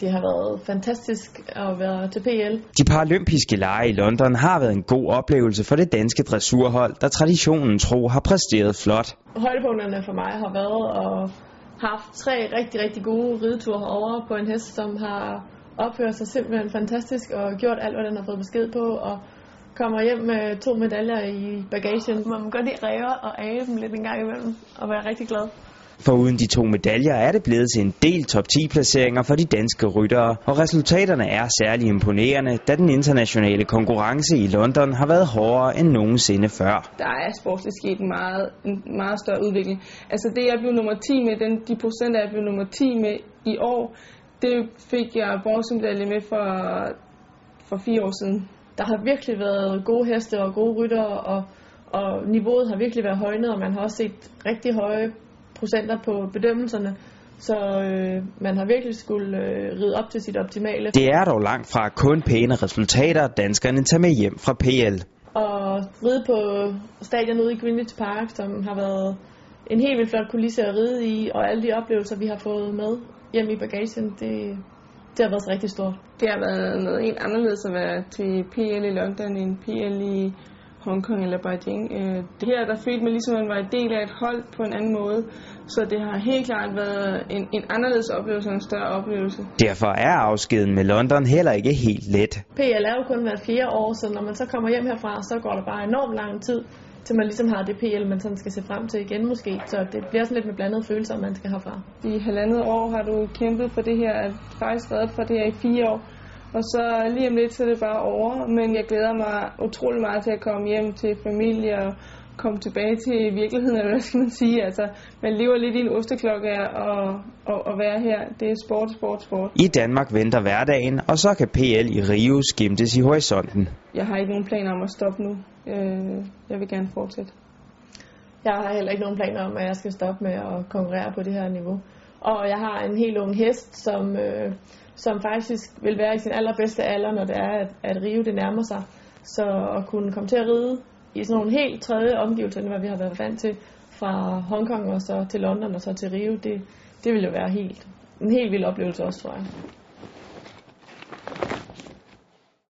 Det har været fantastisk at være til PL. De paralympiske lege i London har været en god oplevelse for det danske dressurhold, der traditionen tro har præsteret flot. Højdepunkterne for mig har været at haft tre rigtig, rigtig gode rideture herovre på en hest, som har opført sig simpelthen fantastisk og gjort alt, hvad den har fået besked på, og kommer hjem med to medaljer i bagagen. Man må godt lide ræve og age dem lidt en gang imellem, og være rigtig glad. Foruden de to medaljer er det blevet til en del top 10 placeringer for de danske ryttere, og resultaterne er særlig imponerende, da den internationale konkurrence i London har været hårdere end nogensinde før. Der er sportsligt sket en meget, en meget større udvikling. Altså det, jeg blev nummer 10 med, den, de procenter, jeg blev nummer 10 med i år, det fik jeg bronzemedalje med for, for fire år siden. Der har virkelig været gode heste og gode ryttere, og, og niveauet har virkelig været højnet, og man har også set rigtig høje procenter på bedømmelserne. Så øh, man har virkelig skulle øh, ride op til sit optimale. Det er dog langt fra kun pæne resultater, danskerne tager med hjem fra PL. Og ride på stadion ude i Greenwich Park, som har været en helt vildt flot kulisse at ride i, og alle de oplevelser, vi har fået med hjem i bagagen, det, det har været så rigtig stort. Det har været noget helt anderledes at være til PL i London end PL i Hongkong eller Beijing. Øh, det her der følte mig ligesom, at man var en del af et hold på en anden måde. Så det har helt klart været en, en anderledes oplevelse og en større oplevelse. Derfor er afskeden med London heller ikke helt let. PL er jo kun hver fire år, så når man så kommer hjem herfra, så går der bare enormt lang tid, til man ligesom har det PL, man sådan skal se frem til igen måske. Så det bliver sådan lidt med blandede følelser, man skal herfra. I halvandet år har du kæmpet for det her, at faktisk været for det her i fire år. Og så lige om lidt, så er det bare over. Men jeg glæder mig utrolig meget til at komme hjem til familie og komme tilbage til virkeligheden, eller hvad skal man sige. Altså, man lever lidt i en osteklokke og, og, og være her. Det er sport, sport, sport. I Danmark venter hverdagen, og så kan PL i Rio skimtes i horisonten. Jeg har ikke nogen planer om at stoppe nu. Øh, jeg vil gerne fortsætte. Jeg har heller ikke nogen planer om, at jeg skal stoppe med at konkurrere på det her niveau. Og jeg har en helt ung hest, som, øh, som faktisk vil være i sin allerbedste alder, når det er, at, at rive det nærmer sig. Så at kunne komme til at ride i sådan nogle helt tredje omgivelser, end hvad vi har været vant til, fra Hongkong og så til London og så til Rio, det, det vil jo være helt, en helt vild oplevelse også, tror jeg.